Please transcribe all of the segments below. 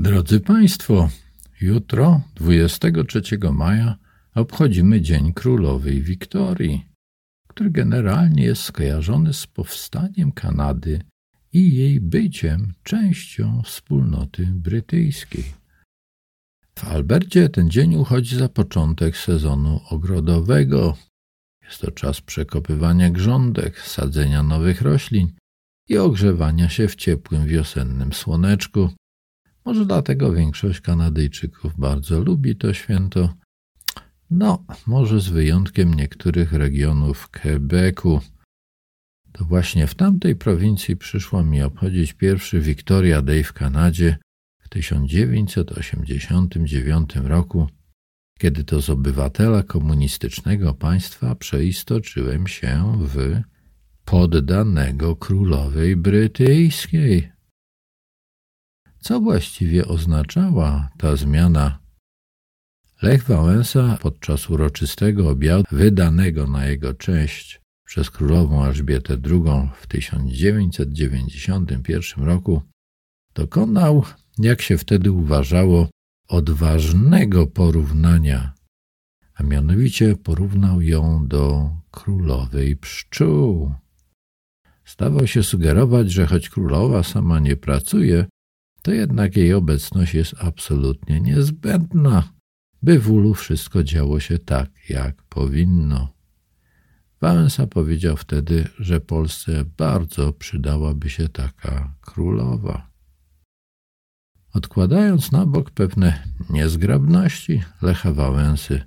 Drodzy Państwo, jutro, 23 maja, obchodzimy Dzień Królowej Wiktorii, który generalnie jest skojarzony z powstaniem Kanady i jej byciem częścią wspólnoty brytyjskiej. W Albercie ten dzień uchodzi za początek sezonu ogrodowego. Jest to czas przekopywania grządek, sadzenia nowych roślin i ogrzewania się w ciepłym wiosennym słoneczku. Może dlatego większość Kanadyjczyków bardzo lubi to święto. No, może z wyjątkiem niektórych regionów Quebecu. To właśnie w tamtej prowincji przyszło mi obchodzić pierwszy Victoria Day w Kanadzie w 1989 roku, kiedy to z obywatela komunistycznego państwa przeistoczyłem się w poddanego królowej brytyjskiej. Co właściwie oznaczała ta zmiana? Lech Wałęsa podczas uroczystego obiadu wydanego na jego cześć przez królową Elżbietę II w 1991 roku dokonał, jak się wtedy uważało, odważnego porównania, a mianowicie porównał ją do królowej pszczół. Stawał się sugerować, że choć królowa sama nie pracuje, to jednak jej obecność jest absolutnie niezbędna, by w ulu wszystko działo się tak, jak powinno. Wałęsa powiedział wtedy, że Polsce bardzo przydałaby się taka królowa. Odkładając na bok pewne niezgrabności Lecha Wałęsy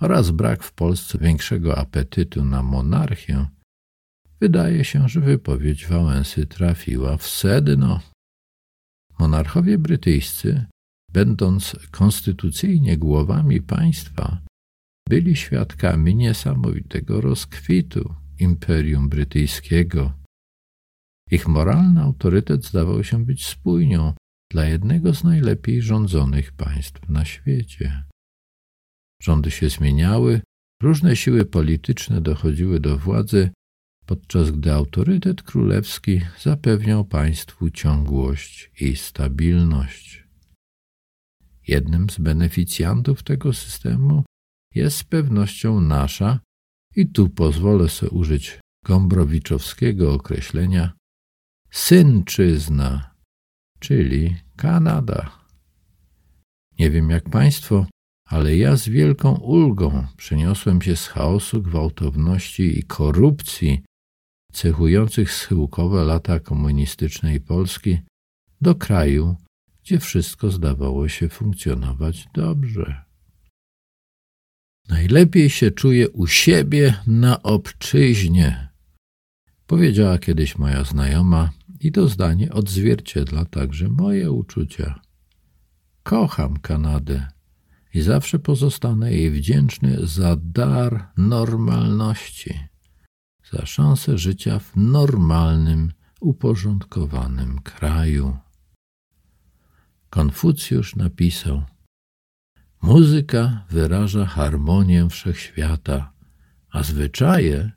oraz brak w Polsce większego apetytu na monarchię, wydaje się, że wypowiedź Wałęsy trafiła w sedno. Monarchowie brytyjscy, będąc konstytucyjnie głowami państwa, byli świadkami niesamowitego rozkwitu Imperium Brytyjskiego. Ich moralny autorytet zdawał się być spójnią dla jednego z najlepiej rządzonych państw na świecie. Rządy się zmieniały, różne siły polityczne dochodziły do władzy, podczas gdy autorytet królewski zapewniał państwu ciągłość i stabilność. Jednym z beneficjantów tego systemu jest z pewnością nasza, i tu pozwolę sobie użyć gombrowiczowskiego określenia, synczyzna, czyli Kanada. Nie wiem jak Państwo, ale ja z wielką ulgą przeniosłem się z chaosu, gwałtowności i korupcji cechujących schyłkowe lata komunistycznej Polski do kraju, gdzie wszystko zdawało się funkcjonować dobrze. Najlepiej się czuję u siebie na obczyźnie, powiedziała kiedyś moja znajoma i to zdanie odzwierciedla także moje uczucia. Kocham Kanadę i zawsze pozostanę jej wdzięczny za dar normalności za szansę życia w normalnym, uporządkowanym kraju. Konfucjusz napisał: Muzyka wyraża harmonię wszechświata, a zwyczaje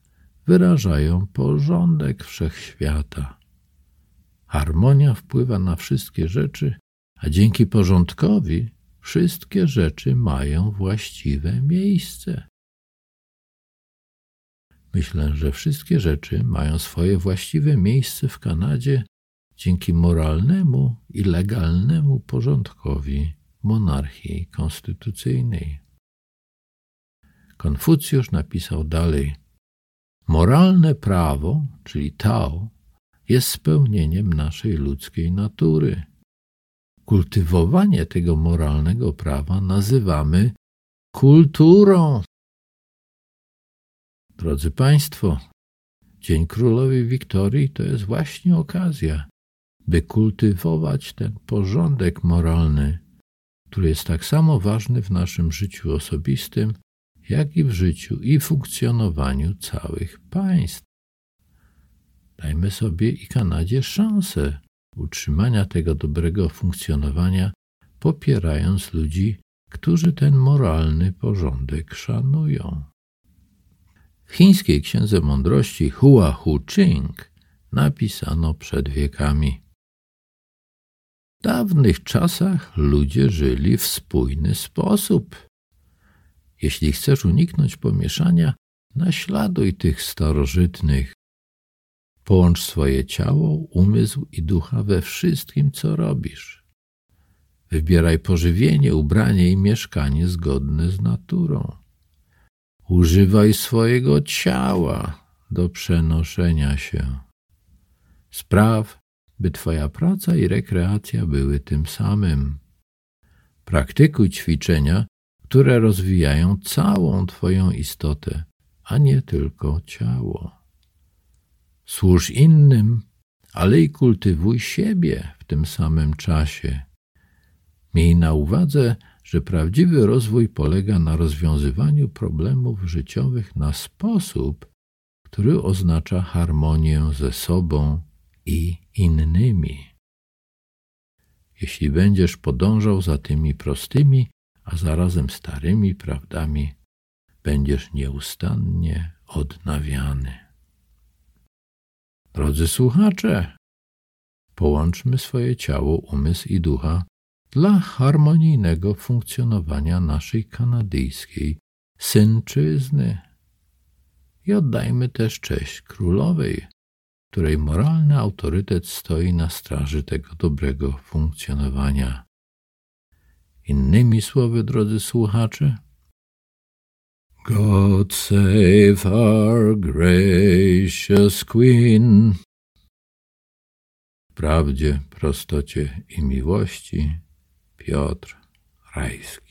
wyrażają porządek wszechświata. Harmonia wpływa na wszystkie rzeczy, a dzięki porządkowi wszystkie rzeczy mają właściwe miejsce. Myślę, że wszystkie rzeczy mają swoje właściwe miejsce w Kanadzie dzięki moralnemu i legalnemu porządkowi monarchii konstytucyjnej. Konfucjusz napisał dalej: Moralne prawo, czyli Tao, jest spełnieniem naszej ludzkiej natury. Kultywowanie tego moralnego prawa nazywamy kulturą. Drodzy Państwo, Dzień Królowej Wiktorii to jest właśnie okazja, by kultywować ten porządek moralny, który jest tak samo ważny w naszym życiu osobistym, jak i w życiu i funkcjonowaniu całych państw. Dajmy sobie i Kanadzie szansę utrzymania tego dobrego funkcjonowania, popierając ludzi, którzy ten moralny porządek szanują. W chińskiej księdze mądrości Hua Hu Ching napisano przed wiekami. dawnych czasach ludzie żyli w spójny sposób. Jeśli chcesz uniknąć pomieszania, naśladuj tych starożytnych. Połącz swoje ciało, umysł i ducha we wszystkim, co robisz. Wybieraj pożywienie, ubranie i mieszkanie zgodne z naturą. Używaj swojego ciała do przenoszenia się. Spraw, by Twoja praca i rekreacja były tym samym. Praktykuj ćwiczenia, które rozwijają całą Twoją istotę, a nie tylko ciało. Służ innym, ale i kultywuj siebie w tym samym czasie. Miej na uwadze, że prawdziwy rozwój polega na rozwiązywaniu problemów życiowych na sposób, który oznacza harmonię ze sobą i innymi. Jeśli będziesz podążał za tymi prostymi, a zarazem starymi prawdami, będziesz nieustannie odnawiany. Drodzy słuchacze, połączmy swoje ciało, umysł i ducha dla harmonijnego funkcjonowania naszej kanadyjskiej synczyzny. I oddajmy też cześć królowej, której moralny autorytet stoi na straży tego dobrego funkcjonowania. Innymi słowy, drodzy słuchacze, God save our gracious Queen. Prawdzie, prostocie i miłości Piotr Raiski.